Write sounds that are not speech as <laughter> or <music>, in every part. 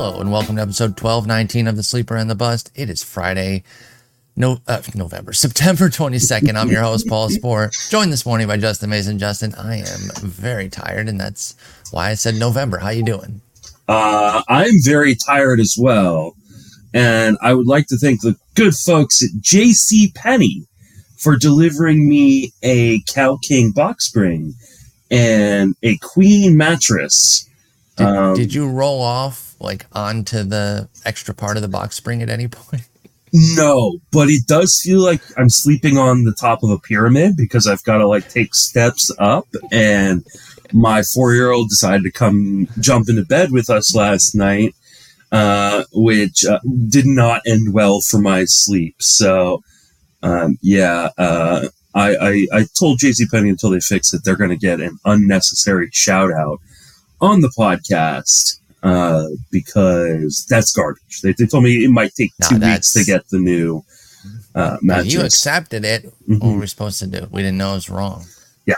Hello and welcome to episode 1219 of The Sleeper and the Bust. It is Friday, no, uh, November, <laughs> September 22nd. I'm your host, Paul Sporer, joined this morning by Justin Mason. Justin, I am very tired, and that's why I said November. How you doing? Uh, I'm very tired as well, and I would like to thank the good folks at J.C. Penney for delivering me a Cal King box spring and a Queen mattress. Did, Um, did you roll off like onto the extra part of the box spring at any point? No, but it does feel like I'm sleeping on the top of a pyramid because I've got to like take steps up. And my four year old decided to come jump into bed with us last night, uh, which uh, did not end well for my sleep. So, um, yeah, uh, I, I, I told JCPenney until they fix it, they're going to get an unnecessary shout out on the podcast uh, because that's garbage. They, they told me it might take two weeks to get the new uh, mattress. you accepted it. Mhm. What were we supposed to do? We didn't know it was wrong. Yeah.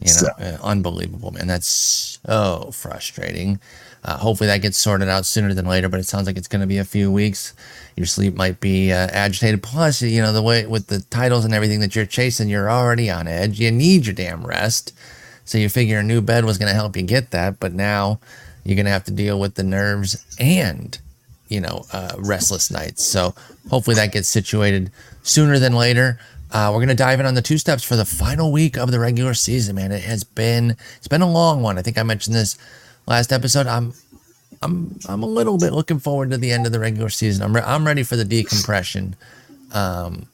You know, So- uh, unbelievable, man. That's so frustrating. Uh, hopefully that gets sorted out sooner than later, but it sounds like it's going to be a few weeks. Your sleep might be uh, agitated. Plus, you know, the way with the titles and everything that you're chasing, you're already on edge. You need your damn rest. So you figure a new bed was going to help you get that, but now you're going to have to deal with the nerves and you know, uh, restless nights. So hopefully that gets situated sooner than later. Uh, we're gonna dive in on the two steps for the final week of the regular season. Man, it has been it's been a long one. I think I mentioned this last episode. I'm I'm I'm a little bit looking forward to the end of the regular season. I'm re- I'm ready for the decompression. Um,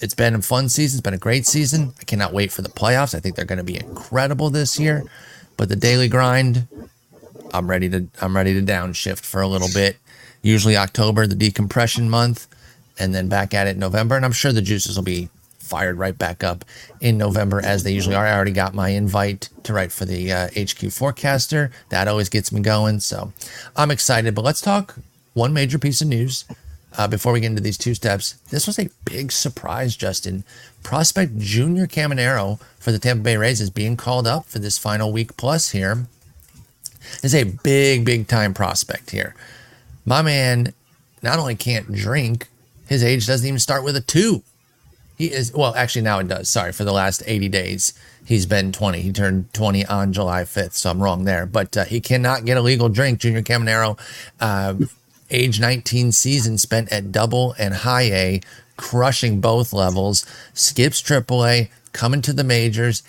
it's been a fun season. It's been a great season. I cannot wait for the playoffs. I think they're going to be incredible this year. But the daily grind, I'm ready to I'm ready to downshift for a little bit. Usually October, the decompression month, and then back at it in November. And I'm sure the juices will be fired right back up in November as they usually are. I already got my invite to write for the uh, HQ forecaster. That always gets me going. So I'm excited. But let's talk one major piece of news uh, before we get into these two steps. This was a big surprise, Justin. Prospect Junior Caminero for the Tampa Bay Rays is being called up for this final week plus here. This is a big, big time prospect here. My man not only can't drink, his age doesn't even start with a two. He is, well, actually, now it does. Sorry, for the last 80 days, he's been 20. He turned 20 on July 5th, so I'm wrong there. But uh, he cannot get a legal drink. Junior Caminero, uh, age 19 season spent at double and high A, crushing both levels, skips triple A, coming to the majors.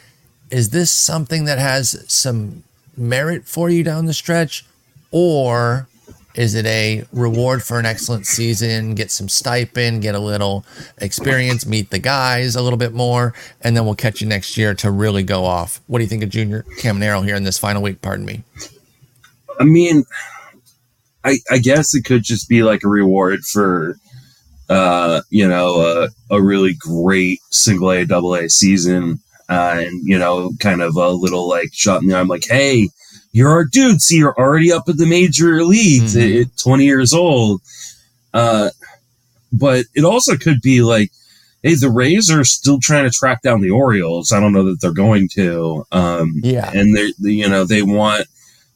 Is this something that has some merit for you down the stretch? Or is it a reward for an excellent season? Get some stipend, get a little experience, meet the guys a little bit more, and then we'll catch you next year to really go off. What do you think of Junior Caminero here in this final week? Pardon me. I mean, I, I guess it could just be like a reward for, uh, you know, a, a really great single A, double A season. Uh, and, you know, kind of a little like shot in the arm, like, hey, you're our dude. See, you're already up at the major leagues Mhm. at 20 years old. Uh, but it also could be like, hey, the Rays are still trying to track down the Orioles. I don't know that they're going to. Um, Yeah. and they're they- you know they want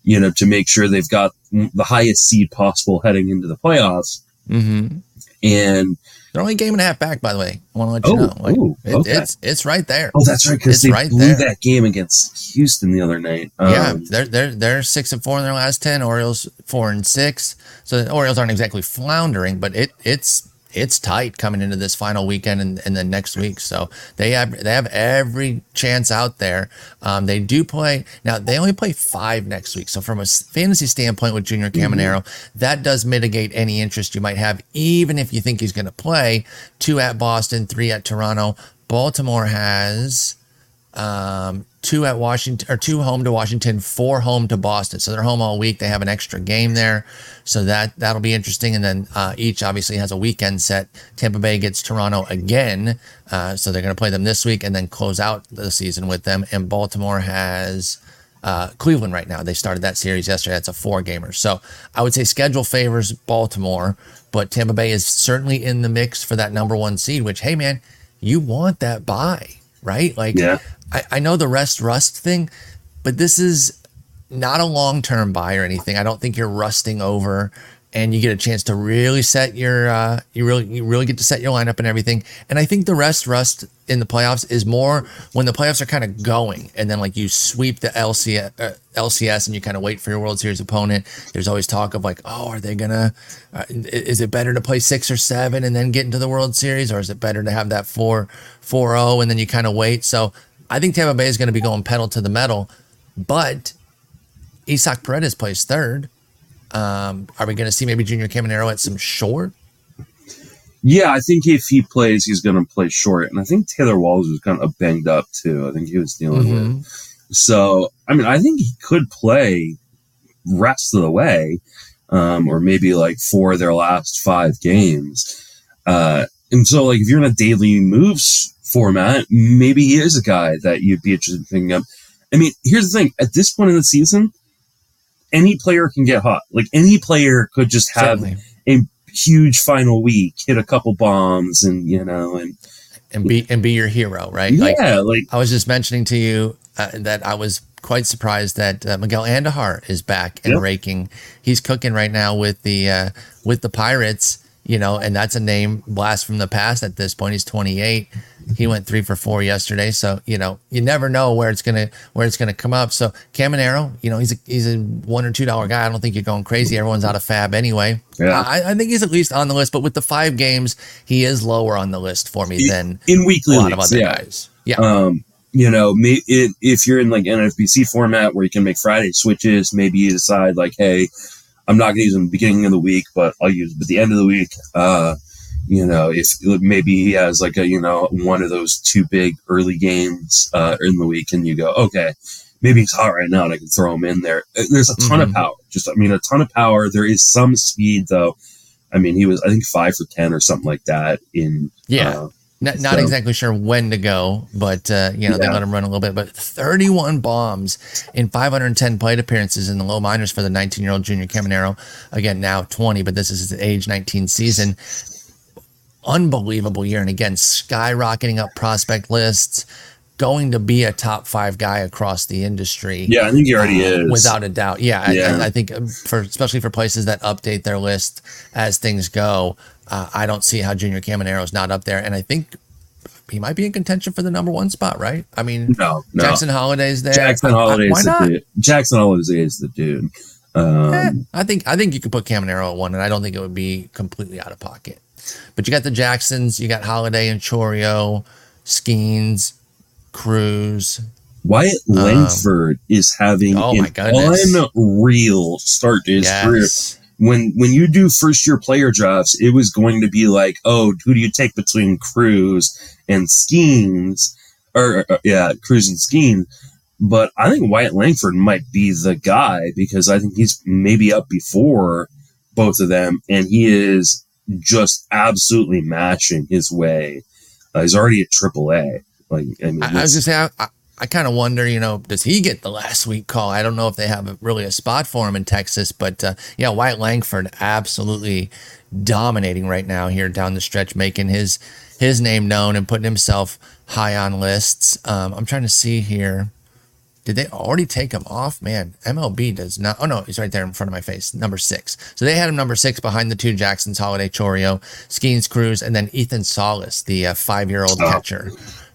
you know to make sure they've got the highest seed possible heading into the playoffs Mm-hmm. and They're only a game and a half back, by the way. I want to let you Oh, know. Like, ooh, it- okay. It's it's right there. oh that's right because they right blew there. that game against houston the other night yeah, Um, they're they're they're six and four in their last ten. Orioles four and six. So the Orioles aren't exactly floundering, but it it's it's tight coming into this final weekend and, and then next week. So they have they have every chance out there. Um, they do play now. They only play five next week. So from a fantasy standpoint with Junior Caminero, that does mitigate any interest you might have, even if you think he's going to play. Two at Boston, three at Toronto. Baltimore has um, two at Washington or two home to Washington, four home to Boston. So they're home all week. They have an extra game there, so that that'll be interesting. And then uh, each obviously has a weekend set. Tampa Bay gets Toronto again, uh, so they're going to play them this week and then close out the season with them. And Baltimore has. Uh, Cleveland right now. They started that series yesterday. That's a four gamer. So I would say schedule favors Baltimore, but Tampa Bay is certainly in the mix for that number one seed, which, hey, man, you want that buy, right? Like, Yeah. I, I know the rest rust thing, but this is not a long term buy or anything. I don't think you're rusting over and you get a chance to really set your uh, you really you really get to set your lineup and everything. And I think the rest rust in the playoffs is more when the playoffs are kind of going, and then like you sweep the LCS, uh, LCS and you kind of wait for your World Series opponent. There's always talk of like, oh, are they gonna? Uh, is it better to play six or seven and then get into the World Series, or is it better to have that four four zero and then you kind of wait? So I think Tampa Bay is going to be going pedal to the metal, but Isaac Paredes plays third. Um, are we going to see maybe Junior Caminero at some short? Yeah, I think if he plays, he's going to play short. And I think Taylor Walls was kind of banged up too. I think he was dealing mm-hmm. with. So, I mean, I think he could play rest of the way, um, or maybe like for their last five games. Uh, and so, like, if you're in a daily moves format, maybe he is a guy that you'd be interested in picking up. I mean, here's the thing: at this point in the season, any player can get hot. Like any player could just have Certainly. a huge final week, hit a couple bombs, and you know, and and be and be your hero, right? Yeah, like, like I was just mentioning to you uh, that I was quite surprised that uh, Miguel Andujar is back and yep. raking. He's cooking right now with the uh, with the Pirates you know, and that's a name blast from the past at this point. He's 28. He went three for four yesterday. So, you know, you never know where it's gonna where it's gonna come up. So Caminero, you know, he's a he's a one or two dollar guy. I don't think you're going crazy. Everyone's out of fab anyway. Yeah. I, I, think he's at least on the list, but with the five games, he is lower on the list for me than in weekly a lot leagues, of other yeah. guys. Yeah. Um, you know, if you're in like NFBC format where you can make Friday switches, maybe you decide like, hey, I'm not going to use him beginning of the week, but I'll use him at the end of the week. Uh, you know, if maybe he has like a, you know, one of those two big early games uh, in the week and you go, okay, maybe he's hot right now and I can throw him in there. Uh, there's a ton mm-hmm. of power. Just, I mean, a ton of power. There is some speed though. I mean, he was, I think, five for 10 or something like that in, yeah. Uh, not, not so, exactly sure when to go, but uh, you know yeah. they let him run a little bit. But 31 bombs in 510 plate appearances in the low minors for the 19 year old Junior Caminero. Again, now 20, but this is his age 19 season. Unbelievable year, and again skyrocketing up prospect lists. Going to be a top five guy across the industry. Yeah, I think he already uh, is, without a doubt. Yeah, yeah. I, I, think um, for especially for places that update their list as things go, uh, I don't see how Junior Caminero is not up there, and I think he might be in contention for the number one spot, right? I mean, no, no. Jackson Holliday's there. Jackson uh, the dude. Jackson Holliday is the dude. Um, eh, I think I think you could put Caminero at one, and I don't think it would be completely out of pocket. But you got the Jacksons, you got Holliday and Chourio, Skenes, Cruz. Wyatt um, Langford um, is having oh an unreal start to his yes. career when when you do first year player drafts, it was going to be like, oh, who do you take between Cruz and Skenes? Or uh, yeah, Cruz and Skenes. But I think Wyatt Langford might be the guy because I think he's maybe up before both of them, and he is just absolutely matching his way. Uh, he's already at AAA. Like I, mean, I, I was just saying, I, I kind of wonder, you know, does he get the last week call? I don't know if they have a, really a spot for him in Texas, but uh, yeah, Wyatt Langford absolutely dominating right now here down the stretch, making his his name known and putting himself high on lists. Um, I'm trying to see here. Did they already take him off? Man, MLB does not. Oh no, he's right there in front of my face, number six. So they had him number six behind the two Jacksons, Holliday Chourio, Skenes, Cruz, and then Ethan Salas, the uh, five-year-old oh. catcher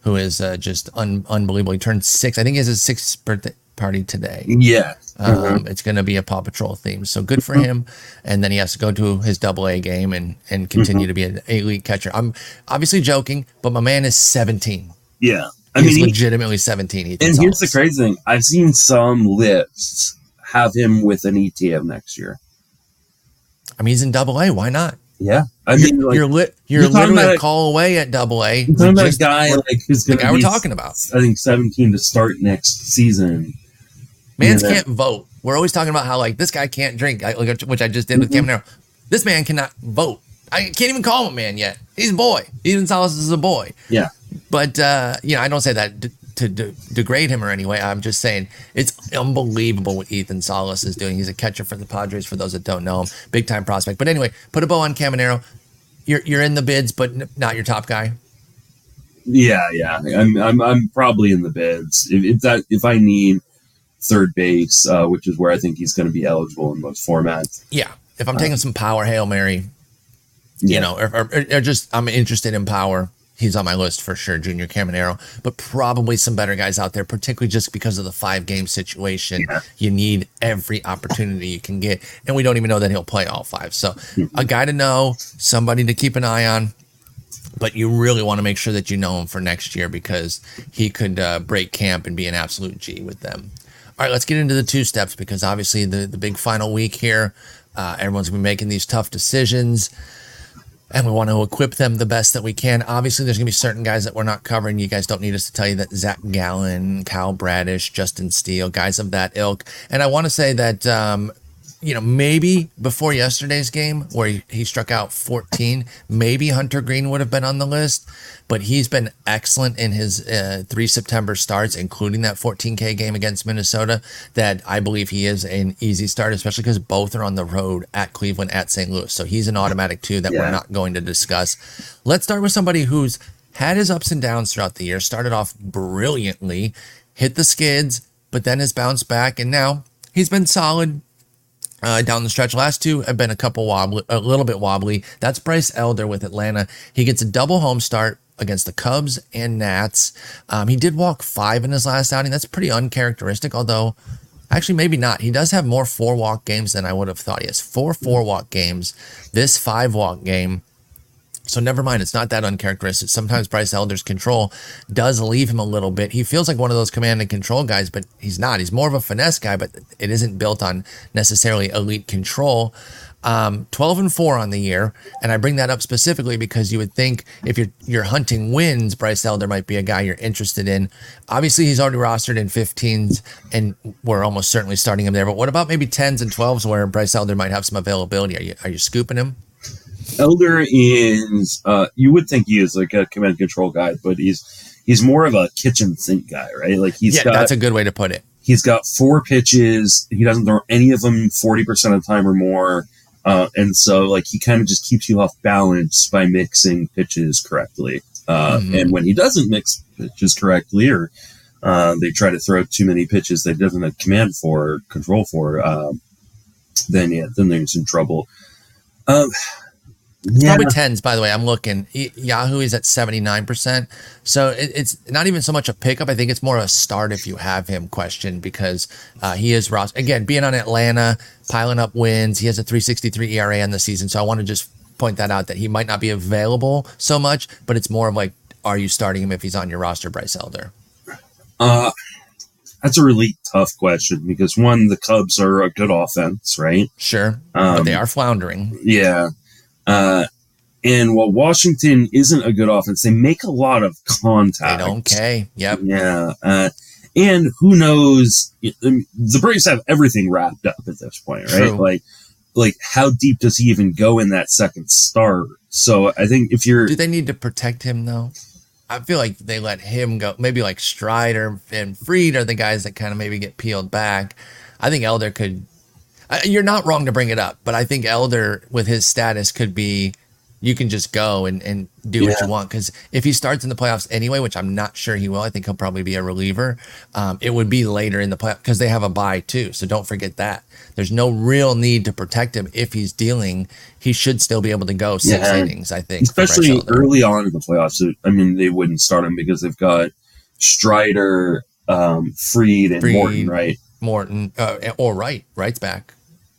who is uh, just un- unbelievable. He turned six. I think he has his sixth birthday party today. Yeah. Um, mm-hmm. It's going to be a Paw Patrol theme. So good for mm-hmm. him. And then he has to go to his double A game and, and continue mm-hmm. to be an elite catcher. I'm obviously joking, but my man is 17. Yeah. I He's mean, legitimately he, 17. Ethan and here's the crazy thing I've seen some lists have him with an ETF next year. I mean, he's in double A. Why not? Yeah, I mean, you're, like, you're, li- you're, you're literally a call away at Double A. You're talking about a guy like who's going to be, we're talking about. I think 17 to start next season. Mans you know, can't vote. We're always talking about how like this guy can't drink, which I just did with mm-hmm. Caminero. This man cannot vote. I can't even call him a man yet. He's a boy. Ethan Salas is a boy. Yeah. But uh, you know, I don't say that to de- degrade him or anyway. I'm just saying it's unbelievable what Ethan Salas is doing. He's a catcher for the Padres. For those that don't know him, big time prospect. But anyway, put a bow on Caminero. You're you're in the bids, but not your top guy. Yeah, yeah. I'm I'm, I'm probably in the bids. If, if that if I need third base, uh, which is where I think he's going to be eligible in most formats. Yeah. If I'm taking some power Hail Mary, you Yeah. know, or, or, or just I'm interested in power. He's on my list for sure, Junior Caminero, but probably some better guys out there, particularly just because of the five game situation. Yeah. You need every opportunity you can get. And we don't even know that he'll play all five. So, a guy to know, somebody to keep an eye on, but you really want to make sure that you know him for next year because he could uh, break camp and be an absolute G with them. All right, let's get into the two steps because obviously the, the big final week here, uh, everyone's gonna be making these tough decisions and we want to equip them the best that we can. Obviously, there's going to be certain guys that we're not covering. You guys don't need us to tell you that Zach Gallen, Kyle Bradish, Justin Steele, guys of that ilk. And I want to say that, um, you know, maybe before yesterday's game where he, he struck out 14, maybe Hunter Greene would have been on the list, but he's been excellent in his uh, three September starts, including that 14K game against Minnesota. That I believe he is an easy start, especially because both are on the road at Cleveland, at St. Louis. So he's an automatic two that we're not going to discuss. Let's start with somebody who's had his ups and downs throughout the year, started off brilliantly, hit the skids, but then has bounced back, and now he's been solid uh, down the stretch. Last two have been a couple wobbly, a little bit wobbly. That's Bryce Elder with Atlanta. He gets a double home start against the Cubs and Nats. Um, he did walk five in his last outing. That's pretty uncharacteristic, although actually maybe not. He does have more four walk games than I would have thought. He has four four walk games. This five walk game. So never mind, it's not that uncharacteristic. Sometimes Bryce Elder's control does leave him a little bit. He feels like one of those command and control guys, but he's not. He's more of a finesse guy, but it isn't built on necessarily elite control. Um, 12 and 4 on the year, and I bring that up specifically because you would think if you're you're hunting wins, Bryce Elder might be a guy you're interested in. Obviously, he's already rostered in 15s, and we're almost certainly starting him there. But what about maybe 10s and 12s where Bryce Elder might have some availability? Are you are you scooping him? Elder is uh, you would think he is like a command control guy, but he's he's more of a kitchen sink guy, right? Like he's yeah, got that's a good way to put it. he's got four pitches. He doesn't throw any of them forty percent of the time or more, uh, and so like he kind of just keeps you off balance by mixing pitches correctly. Uh, Mhm. And when he doesn't mix pitches correctly, or uh, they try to throw too many pitches they doesn't have command for, or control for, um, then yeah, then there's in trouble. Um, yeah, Probably tens, by the way. I'm looking. Yahoo is at 79%. So it, it's not even so much a pickup. I think it's more a start if you have him question because uh, he is Ross. Again, being on Atlanta, piling up wins. He has a 363 ERA on the season. So I want to just point that out that he might not be available so much, but it's more of like, are you starting him if he's on your roster, Bryce Elder? Uh, that's a really tough question because one, the Cubs are a good offense, right? Sure. Um, but they are floundering. Yeah. Uh, and while Washington isn't a good offense, they make a lot of They contact. don't K. Yep. Yeah. Uh, and who knows? The Braves have everything wrapped up at this point, right? True. Like, like how deep does he even go in that second start? So I think if you're Do they need to protect him though? I feel like they let him go. Maybe like Strider and Fried are the guys that kind of maybe get peeled back. I think Elder could. You're not wrong to bring it up, but I think Elder with his status could be. You can just go and, and do what you want because if he starts in the playoffs anyway, which I'm not sure he will, I think he'll probably be a reliever. Um, it would be later in the play because they have a bye too, so don't forget that. There's no real need to protect him if he's dealing. He should still be able to go six Yeah. innings. I think, especially early on in the playoffs. I mean, they wouldn't start him because they've got Strider, um, Fried, and Fried. Morton, right? Morton uh, or Wright. Wright's back.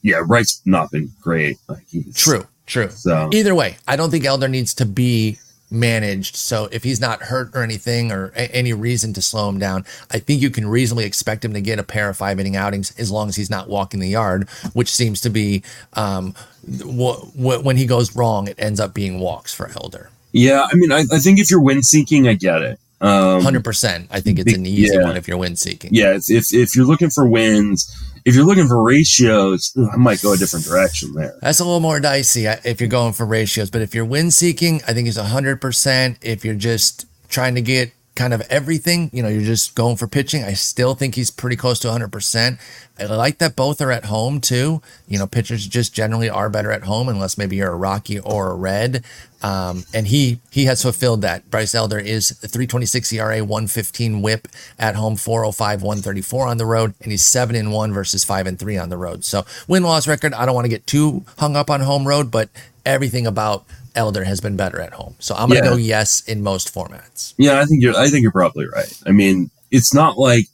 Yeah, Wright's not been great. Like True, true. So Either way, I don't think Elder needs to be managed. So if he's not hurt or anything or a- any reason to slow him down, I think you can reasonably expect him to get a pair of five inning outings as long as he's not walking the yard, which seems to be um, wh- wh- when he goes wrong, it ends up being walks for Elder. yeah, I mean, I, I think if you're win seeking, I get it. Um, Hundred percent. I think it's an easy Yeah. one if you're win seeking. yeah, if if you're looking for wins, if you're looking for ratios, I might go a different direction there. That's a little more dicey uh, if you're going for ratios, but if you're win seeking, I think it's hundred percent. If you're just trying to get kind of everything, you know, you're just going for pitching. I still think he's pretty close to 100%. I like that both are at home too. You know, pitchers just generally are better at home unless maybe you're a Rocky or a Red. Um, and he he has fulfilled that. Bryce Elder is 326 ERA, 115 WHIP at home, 405, 134 on the road, and he's seven and one versus five and three on the road. So win loss record. I don't want to get too hung up on home road, but everything about Elder has been better at home. So I'm gonna Yeah. go yes in most formats. Yeah, I think you're. I think you're probably right. I mean, it's not like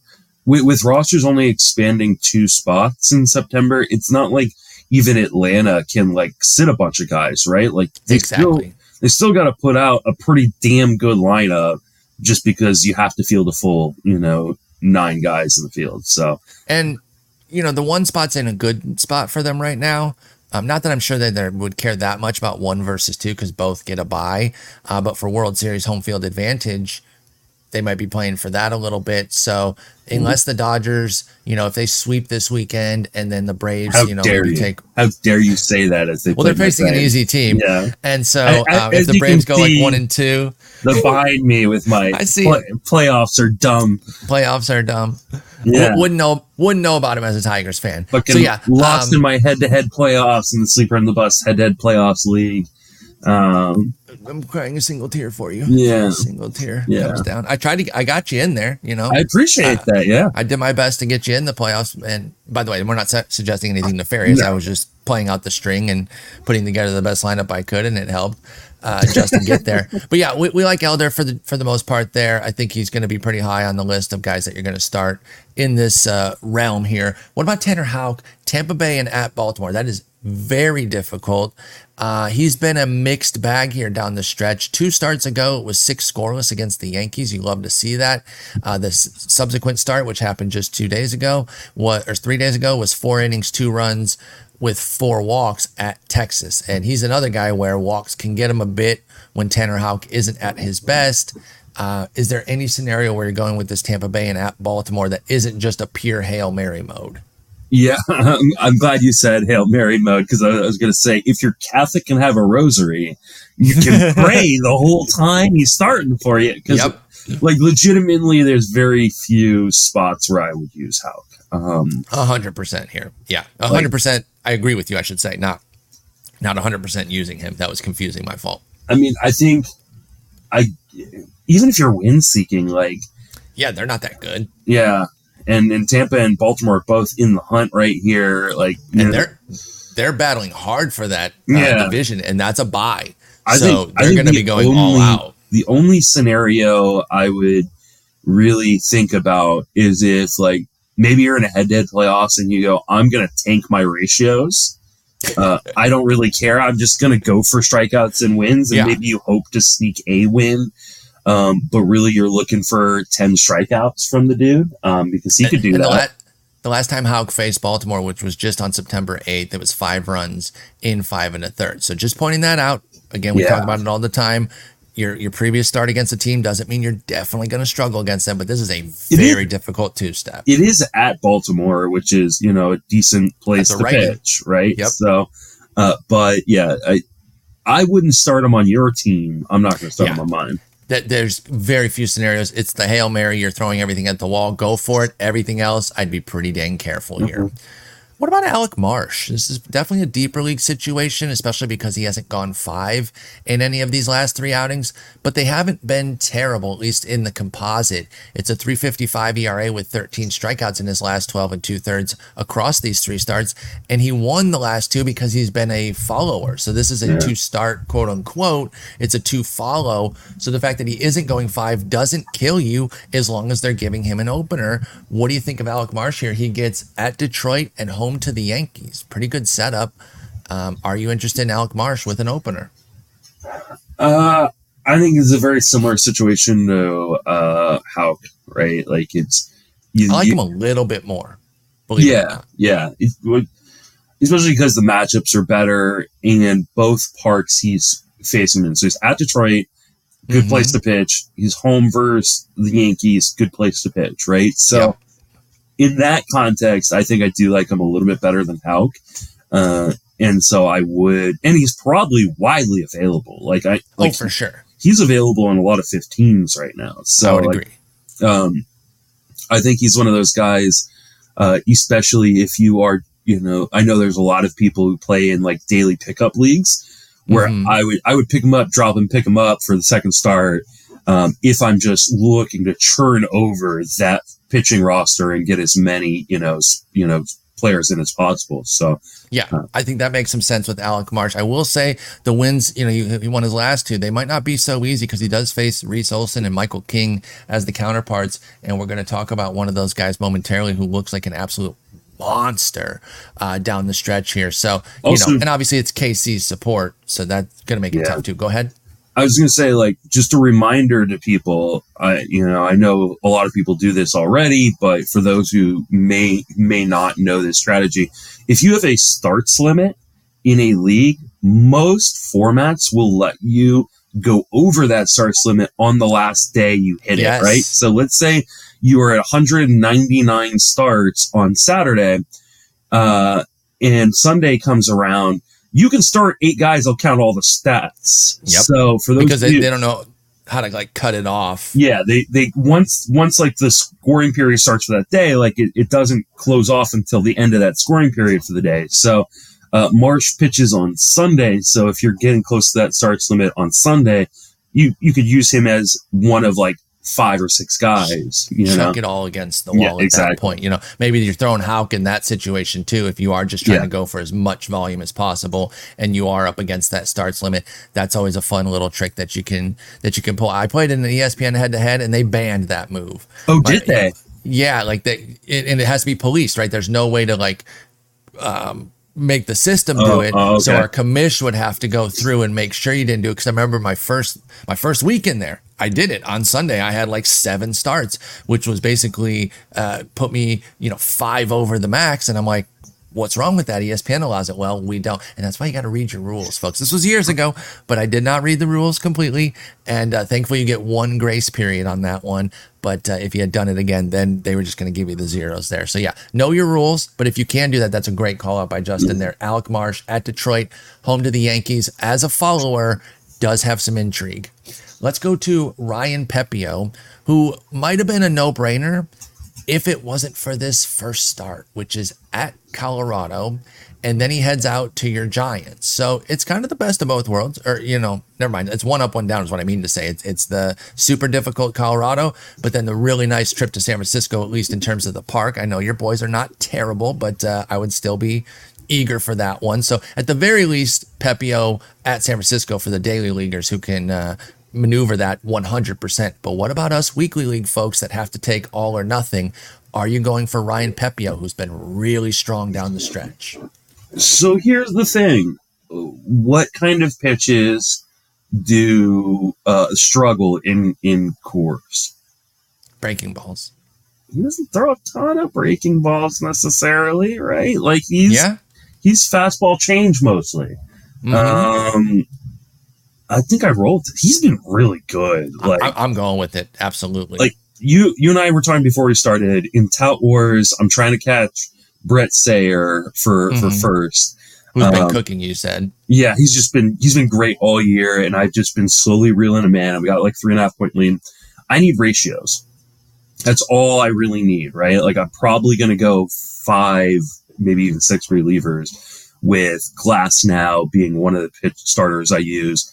with, with rosters only expanding two spots in September. It's not like even Atlanta can like sit a bunch of guys, right? Like they still they still got to put out a pretty damn good lineup just because you have to field a full, you know, nine guys in the field. So And you know, the one spot's in a good spot for them right now. Um, not that I'm sure that they would care that much about one versus two because both get a bye. Uh, but for World Series home field advantage, they might be playing for that a little bit. So unless the Dodgers, you know, if they sweep this weekend and then the Braves, how you know, dare you? take how dare you say that as they well, they're facing an easy team. Yeah, And so I- I- um, if the Braves go like one and two, the behind me with my <laughs> I see play- playoffs are dumb. playoffs are dumb. Yeah. Wouldn't know wouldn't know about him as a Tigers fan. Fucking so yeah, lost um, in my head-to-head playoffs in the sleeper in the bus head-to-head playoffs league. Um, I'm crying a single tear for you. Yeah. A single tear Yeah. comes down. I tried to, I got you in there. You know, I appreciate Uh, that. Yeah, I did my best to get you in the playoffs. And by the way, we're not su- suggesting anything nefarious. No. I was just playing out the string and putting together the best lineup I could, and it helped uh, just to get there. <laughs> But yeah, we, we like Elder for the for the most part. There, I think he's going to be pretty high on the list of guys that you're going to start in this uh, realm here. What about Tanner Houck, Tampa Bay and at Baltimore? That is very difficult. Uh, he's been a mixed bag here down the stretch. Two starts ago, it was six scoreless against the Yankees. You love to see that. Uh, the subsequent start, which happened just two days ago, what or three days ago, was four innings, two runs with four walks at Texas. And he's another guy where walks can get him a bit when Tanner Houck isn't at his best. Uh, is there any scenario where you're going with this Tampa Bay and at Baltimore that isn't just a pure hail mary mode? yeah. <laughs> I'm glad you said Hail Mary mode because I was going to say if you're Catholic and have a rosary, you can <laughs> pray the whole time he's starting for you. Because, Yep. like, legitimately, there's very few spots where I would use Houck. Um, A hundred percent here. Yeah, a hundred percent. I agree with you. I should say not, not a hundred percent using him. That was confusing. My fault. I mean, I think I even if you're win seeking, like Yeah, they're not that good, yeah, and and Tampa and Baltimore are both in the hunt right here. Like, you and know, they're they're battling hard for that uh, Yeah. division, and that's a buy. I so think- I they're think going to the be going all only- out. the only scenario I would really think about is if like maybe you're in a head-to-head playoffs and you go, I'm gonna tank my ratios. Uh, I don't really care. I'm just gonna go for strikeouts and wins, and Yeah. maybe you hope to sneak a win. Um, but really, you're looking for ten strikeouts from the dude um, because he could do And that. The, la- the last time Houck faced Baltimore, which was just on September 8th, it was five runs in five and a third. So just pointing that out. Again, we Yeah. talk about it all the time. Your your previous start against a team doesn't mean you're definitely going to struggle against them, but this is a very difficult two step. it is at Baltimore, which is you know a decent place to righty. pitch, right? Yep. So, uh, but yeah, I I wouldn't start him on your team. I'm not going to start Yeah. him on mine. that there's very few scenarios. It's the Hail Mary, you're throwing everything at the wall, go for it. Everything else, I'd be pretty dang careful here. What about Alec Marsh? This is definitely a deeper league situation, especially because he hasn't gone five in any of these last three outings, but they haven't been terrible, at least in the composite. It's a 355 ERA with 13 strikeouts in his last 12 and two thirds across these three starts. And he won the last two because he's been a follower. So this is a Yeah. two start, quote unquote. It's a two follow. So the fact that he isn't going five doesn't kill you as long as they're giving him an opener. What do you think of Alec Marsh here? He gets at Detroit and home to the Yankees. Pretty good setup. Um, are you interested in Alec Marsh with an opener? Uh, I think it's a very similar situation to uh, Houck, right? Like it's you, I like you- him a little bit more. Yeah, yeah. It would- especially because the matchups are better in both parks he's facing in. So he's at Detroit, good Mhm. place to pitch. He's home versus the Yankees, good place to pitch, right? So Yep. In that context, I think I do like him a little bit better than Houck. Uh, and so I would, and he's probably widely available. Like I, Oh, like for sure. he's available on a lot of 15s right now. So I would like, agree. um, I think he's one of those guys, uh, especially if you are, you know, I know there's a lot of people who play in like daily pickup leagues where Mhm. I would I would pick him up, drop him, pick him up for the second start. Um, if I'm just looking to churn over that pitching roster and get as many, you know, you know, players in as possible. So Yeah, I think that makes some sense with Alec Marsh. I will say the wins, you know, he, he won his last two. They might not be so easy because he does face Reese Olson and Michael King as the counterparts. And we're going to talk about one of those guys momentarily who looks like an absolute monster uh, down the stretch here. So, you Also- know, and obviously it's KC's support. So that's going to make it Yeah. tough too. Go ahead. I was going to say, like, just a reminder to people. I, you know, I know a lot of people do this already, but for those who may may not know this strategy, if you have a starts limit in a league, most formats will let you go over that starts limit on the last day you hit Yes. it. Right. So let's say you are at 199 starts on Saturday, uh, and Sunday comes around. You can start eight guys. I'll count all the stats. Yep. So for those Because they, they don't know how to like cut it off. yeah, they they once once like the scoring period starts for that day, like it, it doesn't close off until the end of that scoring period for the day. So uh, Marsh pitches on Sunday. So if you're getting close to that starts limit on Sunday, you you could use him as one of like five or six guys. You know, it all against the wall Yeah, at exactly. that point. You know, maybe you're throwing Houck in that situation too. If you are just trying Yeah. to go for as much volume as possible, and you are up against that starts limit, that's always a fun little trick that you can that you can pull. I played in the ESPN head to head, and they banned that move. oh, My- did they? Yeah, like they, it, and it has to be policed, right? There's no way to like um, make the system do Oh, it. oh, So our commish would have to go through and make sure you didn't do it. Because I remember my first my first week in there, I did it on Sunday. I had like seven starts, which was basically uh, put me you know five over the max, and I'm like. What's wrong with that? ESPN allows it. Well, we don't, and that's why you got to read your rules, folks. This was years ago, but I did not read the rules completely, and uh, thankfully you get one grace period on that one. But uh, if you had done it again, then they were just going to give you the zeros there. So yeah, know your rules. But if you can do that, that's a great call out by Justin there. Alec Marsh at Detroit, home to the Yankees. As a follower, does have some intrigue. Let's go to Ryan Pepiot, who might have been a no brainer if it wasn't for this first start, which is at Colorado, and then he heads out to your Giants. So it's kind of the best of both worlds, or you know, never mind. It's one up, one down is what I mean to say. It's it's the super difficult Colorado, but then the really nice trip to San Francisco, at least in terms of the park. I know your boys are not terrible, but uh, I would still be eager for that one. So at the very least, Pepiot at San Francisco for the daily leaguers who can uh, maneuver that 100%. But what about us weekly league folks that have to take all or nothing? Are you going for Ryan Pepiot, who's been really strong down the stretch? So here's the thing: what kind of pitches do uh, struggle in in Coors? Breaking balls. He doesn't throw a ton of breaking balls necessarily, right? Like he's yeah. he's fastball change mostly. Mhm. Um, I think I rolled. He's been really good. Like I, I'm going with it. Absolutely. Like- you, you and I were talking before we started in Tout Wars. I'm trying to catch Brett Sayer for for Mhm. first. who's been um, cooking, you said. Yeah, he's just been he's been great all year, and I've just been slowly reeling him in. I've got like three and a half point lead. I need ratios. That's all I really need, right? Like I'm probably going to go five, maybe even six relievers, with Glasnow being one of the pitch starters I use.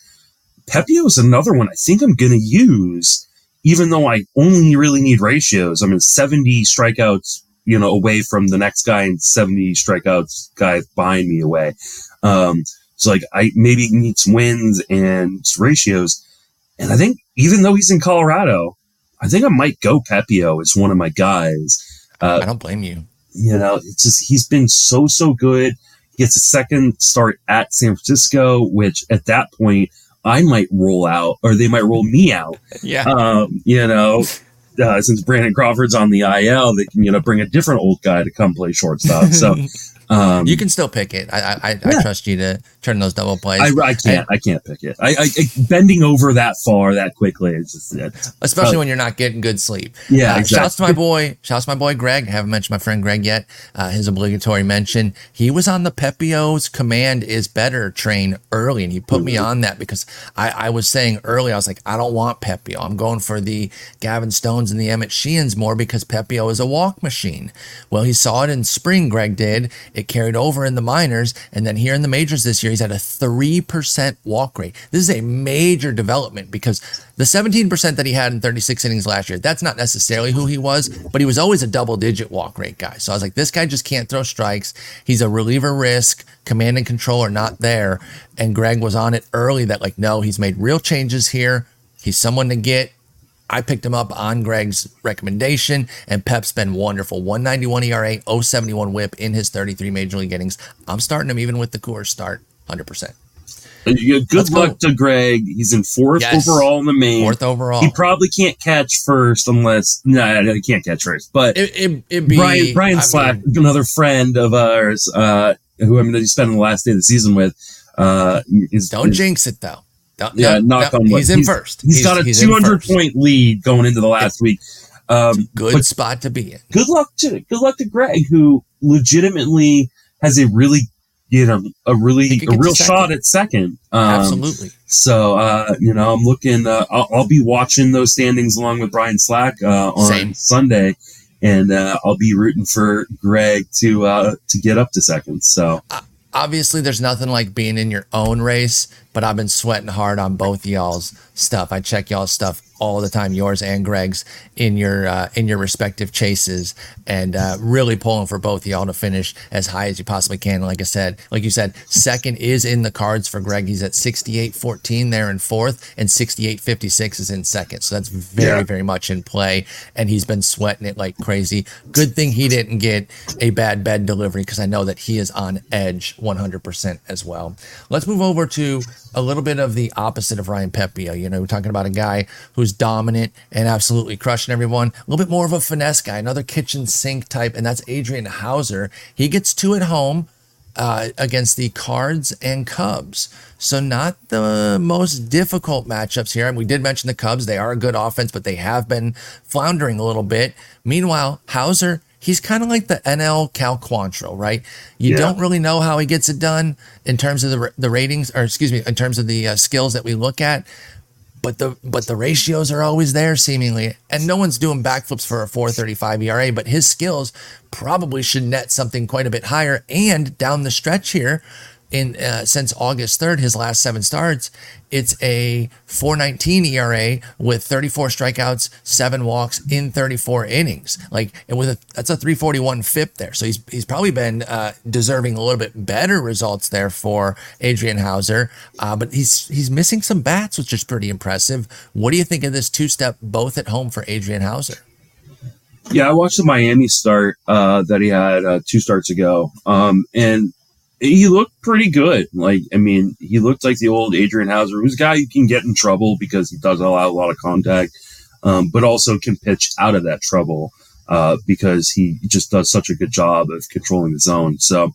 Pepiot is another one I think I'm going to use, even though I only really need ratios. I'm in 70 strikeouts, you know, away from the next guy and 70 strikeouts guy behind me away. Um, so like I maybe need some wins and some ratios. And I think even though he's in Colorado, I think I might go Pepiot as one of my guys. Uh, I don't blame you. you know, it's just he's been so so good. He gets a second start at San Francisco, which at that point I might roll out, or they might roll me out. <laughs> Yeah. Um, you know, uh, since Brandon Crawford's on the IL, they can you know bring a different old guy to come play shortstop. So <laughs> Um, You can still pick it. I I, I, Yeah. I trust you to turn those double plays. I, I can't. I can't pick it. I, I, I bending over that far that quickly. It's just it's, especially Uh, when you're not getting good sleep. Yeah, Uh, exactly. Shouts to my boy. Shouts to my boy Greg. I haven't mentioned my friend Greg yet. Uh, his obligatory mention. He was on the Pepiot's command is better train early, and he put me Mm-hmm. on that because I, I was saying early, I was like, I don't want Pepiot. I'm going for the Gavin Stones and the Emmett Sheehan's more because Pepiot is a walk machine. Well, he saw it in spring. Greg did. It carried over in the minors, and then here in the majors this year, he's at a three percent walk rate. This is a major development because the 17% that he had in 36 innings last year, that's not necessarily who he was, but he was always a double digit walk rate guy. So I was like, this guy just can't throw strikes. He's a reliever risk, command and control are not there. And Greg was on it early that, like, no, he's made real changes here. He's someone to get. I picked him up on Greg's recommendation, and Pep's been wonderful. 191 ERA, 071 whip in his 33 major league innings. I'm starting him even with the Coors start, 100%. good Let's go. luck to Greg. He's in fourth Yes. overall in the main. Fourth overall. He probably can't catch first unless no, no, he can't catch first. But It, it, be Brian Brian I Slack, mean, another friend of ours, uh, who I'm going to be spending the last day of the season with, uh, is Don't is- jinx it though. Don't- Yeah, no, knock no, on wood. He's in first. He's got a he's 200 point lead going into the last week. Um, Good but spot to be in. good luck to good luck to Greg, who legitimately has a really you know a really a real shot at second. Um, Absolutely. So uh, you know, I'm looking. Uh, I'll, I'll be watching those standings along with Brian Slack uh, on Same. Sunday, and uh, I'll be rooting for Greg to uh, to get up to second. So Obviously, there's nothing like being in your own race, but I've been sweating hard on both y'all's stuff. I check y'all's stuff all the time, yours and Greg's, in your uh, in your respective chases, and uh, really pulling for both y'all to finish as high as you possibly can. Like I said, like you said, second is in the cards for Greg. He's at 68-14 there in fourth, and 68-56 is in second. So that's very, Yeah. very much in play, and he's been sweating it like crazy. Good thing he didn't get a bad bed delivery because I know that he is on edge 100% as well. Let's move over to a little bit of the opposite of Ryan Pepiot. You know, we're talking about a guy who's dominant and absolutely crushing everyone. A little bit more of a finesse guy, another kitchen sink type, and that's Adrian Houser. He gets two at home uh, against the Cards and Cubs. So not the most difficult matchups here. And we did mention the Cubs; they are a good offense, but they have been floundering a little bit. Meanwhile, Houser. He's kind of like the NL Cal Quantrill, right? You Yeah. don't really know how he gets it done in terms of the the ratings, or excuse me, in terms of the uh, skills that we look at but the but the ratios are always there seemingly and no one's doing backflips for a 435 ERA but his skills probably should net something quite a bit higher and down the stretch here in uh, since August 3rd his last 7 starts it's a 419 ERA with 34 strikeouts 7 walks in 34 innings. Like and with a that's a 341 FIP there. So he's he's probably been uh, deserving a little bit better results there for Adrian Houser. Uh, but he's he's missing some bats which is pretty impressive. What do you think of this two step both at home for Adrian Houser? Yeah, I watched the Miami start uh, that he had uh, two starts ago, um, and he looked pretty good. Like, I mean, he looked like the old Adrian Houser, who's a guy you can get in trouble because he does allow a lot of contact, um, but also can pitch out of that trouble uh, because he just does such a good job of controlling the zone. So,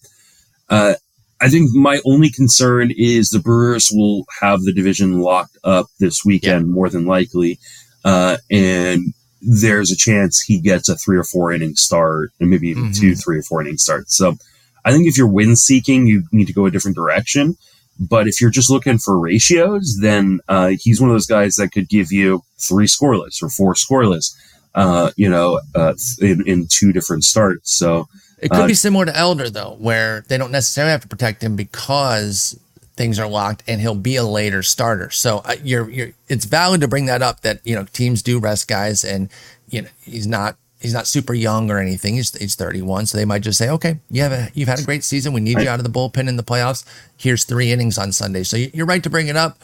uh, I think my only concern is the Brewers will have the division locked up this weekend, more than likely, uh, and there's a chance he gets a three or four inning start, and maybe even Mhm. two, three or four inning starts. So, I think if you're win seeking, you need to go a different direction. But if you're just looking for ratios, then uh, he's one of those guys that could give you three scoreless or four scoreless, uh, you know, uh, in, in two different starts. So It could Uh, be similar to Elder though, where they don't necessarily have to protect him because things are locked, and he'll be a later starter. So uh, you're you're it's valid to bring that up that you know teams do rest guys, and you know he's not he's not super young or anything. He's he's 31, so they might just say, okay, you have a you've had a great season. We need you out of the bullpen in the playoffs. Here's three innings on Sunday. So you- you're right to bring it up,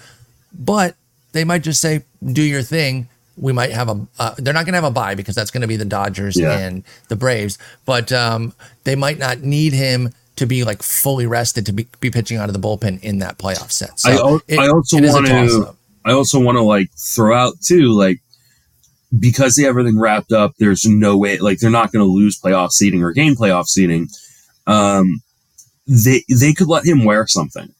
but they might just say, do your thing. We might have a. Uh, they're not going to have a buy because that's going to be the Dodgers Yeah. and the Braves. But um, they might not need him to be like fully rested to be, be pitching out of the bullpen in that playoff set. So I, al- it- I also it is a want to. I also want to like throw out too like because they have everything wrapped up there's no way like they're not going to lose playoff seating or gain playoff seating um they they could let him wear something.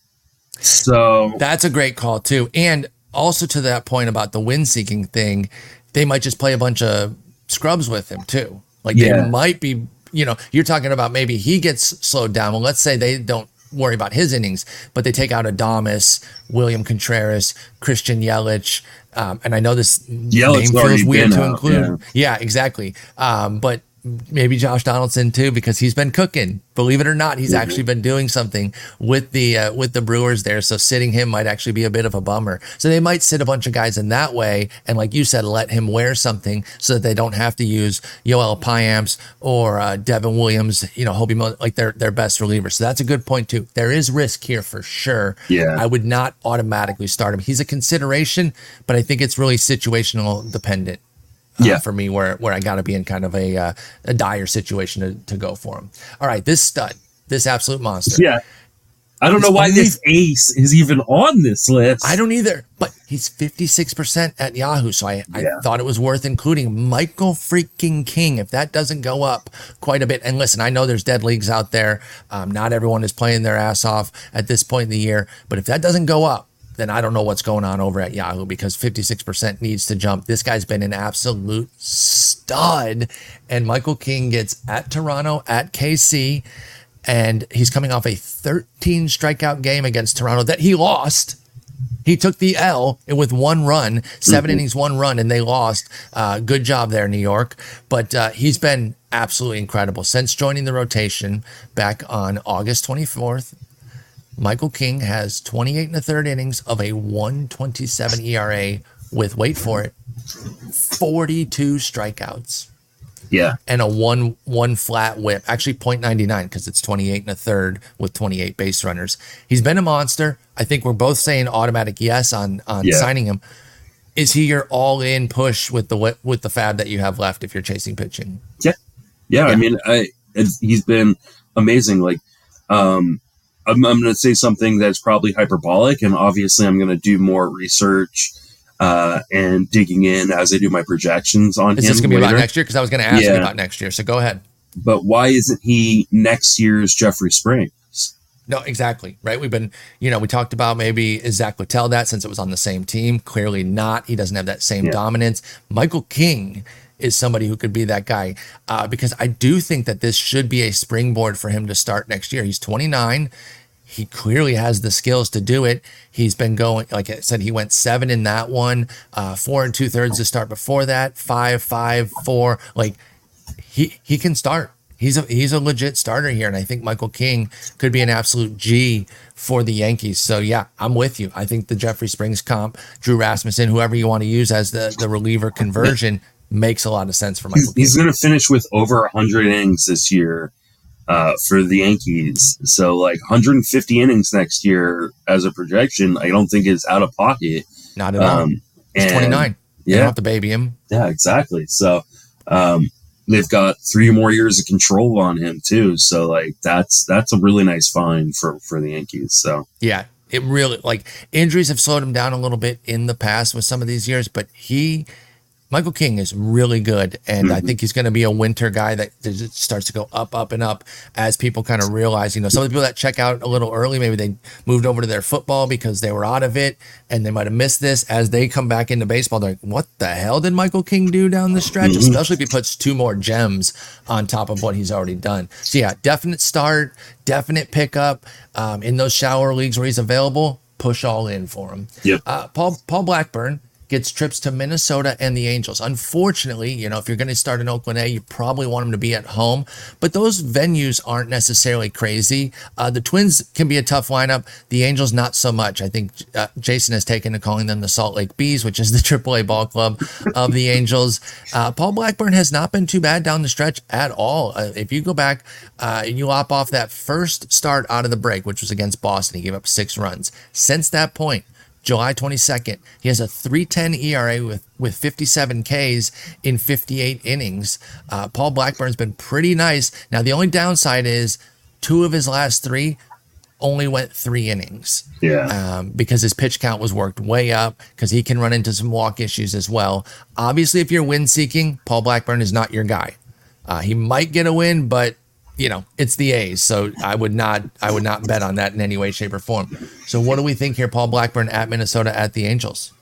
So That's a great call too. And also to that point about the win seeking thing, they might just play a bunch of scrubs with him too. Like Yeah. they might be, you know, you're talking about maybe he gets slowed down. Well, let's say they don't worry about his innings, but they take out Adames, William Contreras, Christian Yelich. Um, and I know this Yelich's name feels weird to out, include. Yeah, exactly. Um, but maybe Josh Donaldson too, because he's been cooking. Believe it or not, he's actually been doing something with the uh, with the Brewers there. So sitting him might actually be a bit of a bummer. So they might sit a bunch of guys in that way, and like you said, let him wear something so that they don't have to use Yoel Payamps or uh, Devin Williams. You know, Hoby like their their best relievers. So that's a good point too. There is risk here for sure. Yeah. I would not automatically start him. He's a consideration, but I think it's really situational dependent uh, Yeah. for me where where I got to be in kind of a uh, a dire situation to, to go for him. All right, this stud, this absolute monster. yeah. I don't know why this ace is even on this list. I don't either, but he's 56% at Yahoo. So I, I thought it was worth including Michael freaking King. If that doesn't go up quite a bit, and listen, I know there's dead leagues out there. Um, not everyone is playing their ass off at this point in the year, but if that doesn't go up, then I don't know what's going on over at Yahoo because 56% needs to jump. This guy's been an absolute stud. And Michael King gets at Toronto, at KC, and he's coming off a 13 strikeout game against Toronto that he lost. He took the L with one run, 7 innings, one run, and they lost. Uh, good job there, New York. But uh, he's been absolutely incredible since joining the rotation back on August 24th. Michael King has 28 and a third innings of a 127 ERA with, wait for it, 42 strikeouts yeah. and a one one flat whip, actually 0.99 because it's 28 and a third with 28 base runners. He's been a monster. I think we're both saying automatic yes on on Yeah. signing him. Is he your all in push with the with the FAAB that you have left if you're chasing pitching? Yeah. Yeah. Yeah. I mean, I, he's been amazing. Like, um, I'm, I'm going to say something that's probably hyperbolic, and obviously, I'm going to do more research uh, and digging in as I do my projections on Is him. this going to be about next year? Because I was going to ask you Yeah. about next year. So go ahead. But why isn't he next year's Jeffrey Springs? No, exactly. Right. We've been, you know, we talked about maybe is Zach Littell that since it was on the same team. Clearly not. He doesn't have that same Yeah. dominance. Michael King is somebody who could be that guy uh, because I do think that this should be a springboard for him to start next year. He's 29. He clearly has the skills to do it. He's been going, like I said, he went seven in that one, uh, four and two thirds to start before that, five, five, four. Like he he can start. He's a he's a legit starter here, and I think Michael King could be an absolute G for the Yankees. So yeah, I'm with you. I think the Jeffrey Springs comp, Drew Rasmussen, whoever you want to use as the the reliever conversion, makes a lot of sense for Michael. He's, he's going to finish with over 100 innings this year uh, for the Yankees. So, like 150 innings next year as a projection, I don't think is out of pocket. Not at all. Um, He's and- 29. You don't Yeah, have to baby him. yeah, exactly. So, um, they've got three more years of control on him too. So, like that's that's a really nice find for for the Yankees. So, Yeah, it really like injuries have slowed him down a little bit in the past with some of these years, but he Michael King is really good, and I Mhm. think he's going to be a winter guy that just starts to go up, up, and up as people kind of realize. You know, some of the people that check out a little early, maybe they moved over to their football because they were out of it, and they might have missed this. As they come back into baseball, they're like, "What the hell did Michael King do down the stretch?" Mhm. Especially if he puts two more gems on top of what he's already done. So yeah, definite start, definite pickup um, in those shower leagues where he's available. Push all in for him. Yep. Uh, Paul Paul Blackburn gets trips to Minnesota and the Angels. Unfortunately, you know, if you're going to start in Oakland A, you probably want them to be at home, but those venues aren't necessarily crazy. Uh, the Twins can be a tough lineup. The Angels, not so much. I think uh, Jason has taken to calling them the Salt Lake Bees, which is the <laughs> AAA ball club of the Angels. Uh, Paul Blackburn has not been too bad down the stretch at all. Uh, if you go back uh, and you lop off that first start out of the break, which was against Boston, he gave up six runs. Since that point, July 22nd. He has a 310 ERA with, with 57 Ks in 58 innings. Uh, Paul Blackburn's been pretty nice. Now, the only downside is two of his last three only went three innings yeah, um, because his pitch count was worked way up because he can run into some walk issues as well. Obviously, if you're win seeking, Paul Blackburn is not your guy. Uh, he might get a win, but you know, it's the A's, so I would not I would not bet on that in any way, shape, or form. So what do we think here? Paul Blackburn at Minnesota at the Angels.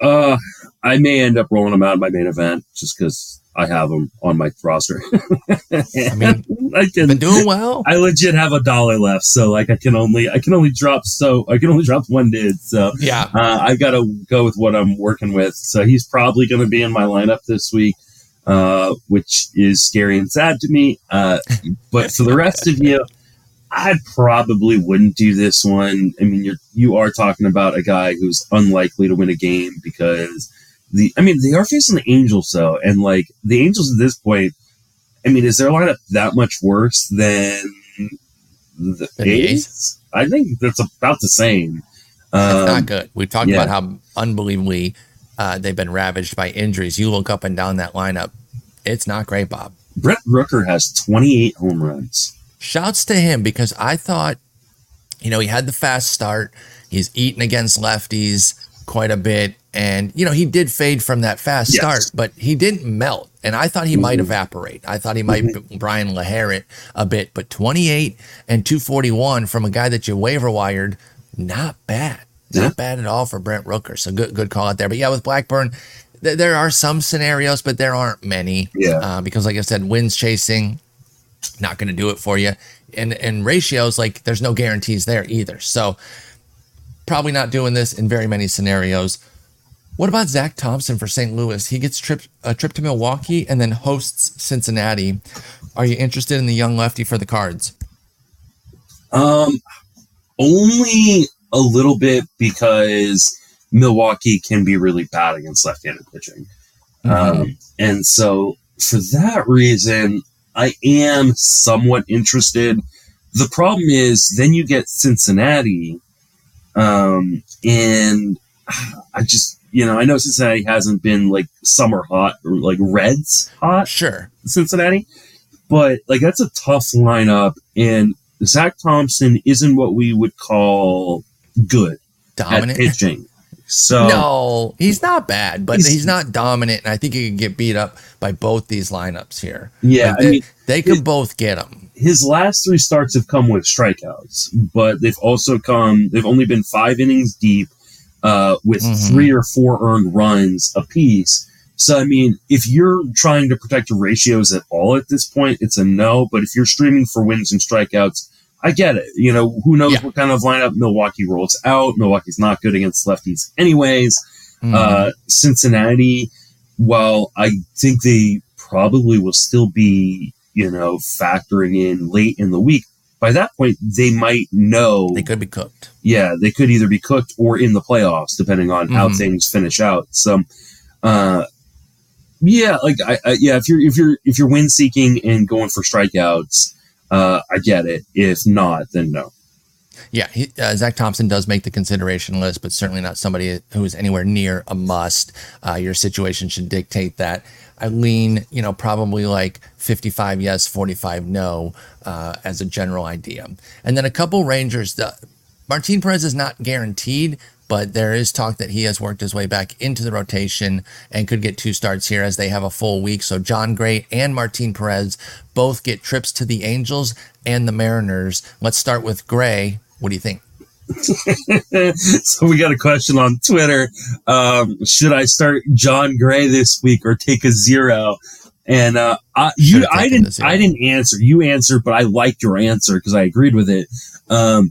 Uh, I may end up rolling them out of my main event just because I have them on my roster. I mean, <laughs> I can, been doing well. I legit have a dollar left, so like I can only I can only drop so I can only drop one did. So Yeah, uh, I've got to go with what I'm working with. So he's probably going to be in my lineup this week, uh, which is scary and sad to me. Uh, but for the rest of you, I probably wouldn't do this one. I mean, you're you are talking about a guy who's unlikely to win a game because the. I mean, they are facing the Angels though, and like the Angels at this point. I mean, is their lineup that much worse than the the A's? I think that's about the same. Um, not good. We've talked yeah. about how unbelievably uh, they've been ravaged by injuries. You look up and down that lineup, it's not great, Bob. Brent Rooker has 28 home runs. Shouts to him because I thought, you know, he had the fast start. He's eaten against lefties quite a bit. And, you know, he did fade from that fast Yes. start, but he didn't melt. And I thought he might evaporate. I thought he might Bryan LaHair it a bit, but 28 and 241 from a guy that you waiver wired, not bad. Not Yeah. bad at all for Brent Rooker. So good, good call out there. But yeah, with Blackburn, th- there are some scenarios, but there aren't many. Yeah. Uh, because, like I said, wins chasing, not going to do it for you. And and ratios like there's no guarantees there either. So probably not doing this in very many scenarios. What about Zack Thompson for St. Louis? He gets trip a trip to Milwaukee and then hosts Cincinnati. Are you interested in the young lefty for the Cards? Um, only a little bit because Milwaukee can be really bad against left-handed pitching, um, and so for that reason, I am somewhat interested. The problem is, then you get Cincinnati, um, and I just you know I know Cincinnati hasn't been like summer hot or like Reds hot, Sure. Cincinnati. But like that's a tough lineup, and Zack Thompson isn't what we would call good Dominant. pitching. So No, he's not bad, but He's- he's, not dominant. And I think he could get beat up by both these lineups here. yeah, Like, I they, mean they could both get him. his last three starts have come with strikeouts, but they've also come. They've only been five innings deep, uh, with Mhm. three or four earned runs apiece. So I mean, if you're trying to protect your ratios at all at this point, it's a no. But if you're streaming for wins and strikeouts, I get it. You know, who knows Yeah. what kind of lineup Milwaukee rolls out? Milwaukee's not good against lefties, anyways. Mhm. Uh, Cincinnati, while I think they probably will still be, you know, factoring in late in the week, by that point, they might know. they could be cooked. yeah, they could either be cooked or in the playoffs, depending on how Mhm. things finish out. So, uh, yeah, like I, I, yeah, if you're if you're if you're win seeking and going for strikeouts, uh, I get it. If not, then no. Yeah, he, uh, Zack Thompson does make the consideration list, but certainly not somebody who is anywhere near a must. Uh, your situation should dictate that. I lean, you know, probably like 55 yes, 45 no uh, as a general idea. And then a couple Rangers. The, Martin Perez is not guaranteed, but there is talk that he has worked his way back into the rotation and could get two starts here as they have a full week. So Jon Gray and Martin Perez both get trips to the Angels and the Mariners. Let's start with Gray. What do you think? <laughs> so we got a question on Twitter. Um, should I start Jon Gray this week or take a zero? And uh, I, you, I didn't. I didn't answer. You answered, but I liked your answer because I agreed with it. Um,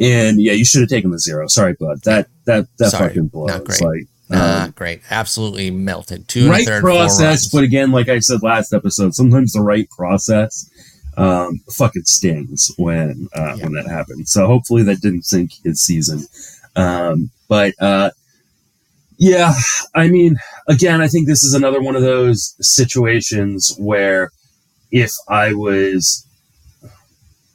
and yeah, you should have taken the zero. Sorry, bud. That that that Sorry, fucking blows. not great. Like Ah, um, great. Absolutely melted. Two right third, process, but again, like I said last episode, sometimes the right process um, fucking stings when uh, Yeah. when that happens. So hopefully that didn't sink his season. Um, but uh, yeah, I mean, again, I think this is another one of those situations where if I was,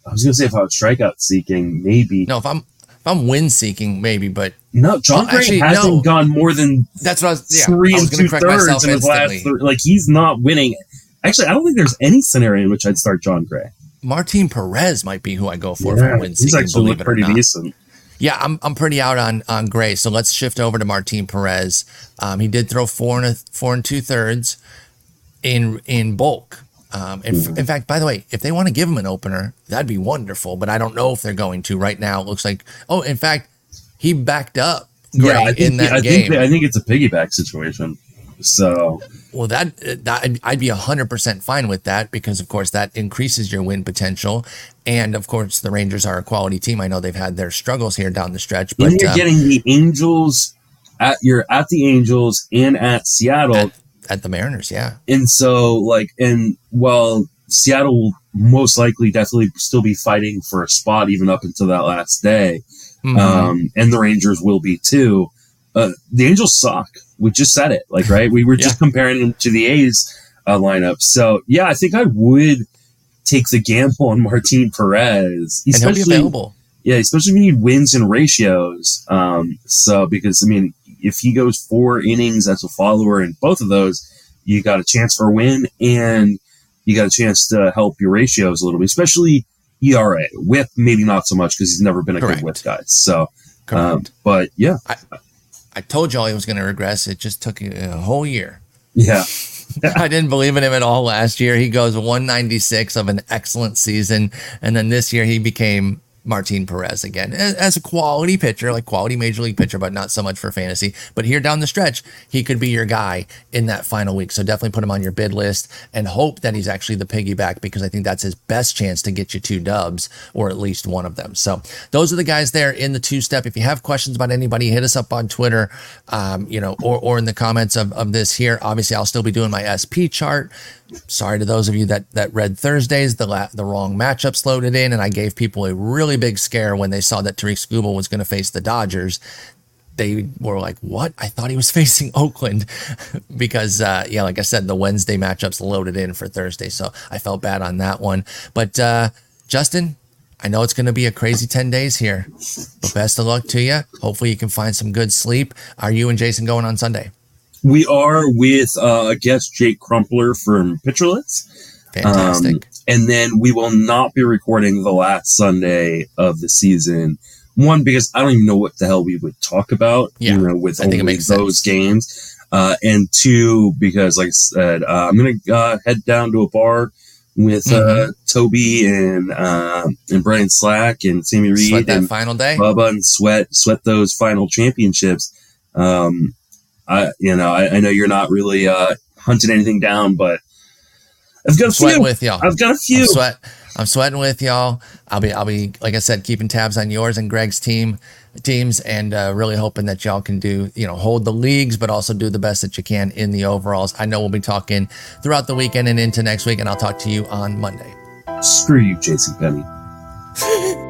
I was to say if I was strikeout seeking, maybe no, if I'm if I'm win seeking, maybe, but no. Jon Well, Gray actually, hasn't no. gone more than that's what I was. Yeah, three I was and going two to correct myself thirds in his last instantly. three. Like he's not winning. Actually, I don't think there's any scenario in which I'd start Jon Gray. Martin Perez might be who I go for Yeah, for win he's actually Believe looked it or pretty decent. Yeah, I'm I'm pretty out on on Gray. So let's shift over to Martin Perez. Um, he did throw four and a, four and two thirds in in bulk. Um, in, in fact, by the way, if they want to give him an opener, that'd be wonderful. But I don't know if they're going to right now. It looks like oh, in fact, he backed up Gray yeah, I think, in that I game. think I think it's a piggyback situation. So Well, that, that I'd be hundred percent fine with that because, of course, that increases your win potential, and of course, the Rangers are a quality team. I know they've had their struggles here down the stretch, but and you're um, getting the Angels at you're at the Angels and at Seattle, at, at the Mariners, yeah, and so like and while Seattle will most likely definitely still be fighting for a spot even up until that last day, Mhm. um, and the Rangers will be too. Uh, the Angels suck. We just said it, like right. We were just comparing them to the A's uh, lineup. So yeah, I think I would take the gamble on <laughs> Martin Perez, and he'll be available. yeah, especially when you need wins and ratios. Um, so because I mean, if he goes four innings as a follower in both of those, you got a chance for a win and you got a chance to help your ratios a little bit, especially ERA. Whip maybe not so much because he's never been a Correct. good whip guy. So, um, but yeah, I told y'all he was going to regress. It just took a, a whole year. yeah, <laughs> <laughs> I didn't believe in him at all last year. He goes 196 of an excellent season, and then this year he became Martin Perez again as a quality pitcher, like quality major league pitcher, but not so much for fantasy. But here down the stretch, he could be your guy in that final week. So definitely put him on your bid list and hope that he's actually the piggyback because I think that's his best chance to get you two dubs or at least one of them. So those are the guys there in the two step. If you have questions about anybody, hit us up on Twitter, um, you know, or, or in the comments of, of this here. Obviously, I'll still be doing my SP chart. Sorry to those of you that that read Thursdays, the la- the wrong matchups loaded in, and I gave people a really big scare when they saw that Tarik Skubal was going to face the Dodgers. They were like, "What? I thought he was <laughs> facing Oakland," <laughs> because uh, yeah, like I said, the Wednesday matchups loaded in for Thursday, so I felt bad on that one. But uh, Justin, I know it's going to be a crazy 10 days here, but best of luck to you. Hopefully, you can find some good sleep. Are you and Jason going on Sunday? we are with uh, guest Jake Crumpler from Pitcher List. Fantastic. Um, and then we will not be recording the last Sunday of the season. One, because I don't even know what the hell we would talk about, Yeah, you know, with I think it only makes those sense. games. Uh, and two, because like I said, uh, I'm going to uh, head down to a bar with Mm-hmm. uh, Toby and uh, and Brian Slack and Sammy Sweat Reed that and final day. Bubba and sweat sweat those final championships. Um, I you know I, I know you're not really uh, hunting anything down, but I've got a Sweating few. with y'all. I've got a few. I'm sweat. I'm sweating with y'all. I'll be, I'll be, like I said, keeping tabs on yours and Greg's team, teams, and uh, really hoping that y'all can do, you know, hold the leagues, but also do the best that you can in the overalls. I know we'll be talking throughout the weekend and into next week, and I'll talk to you on Monday. Screw you, JC Penney. <laughs>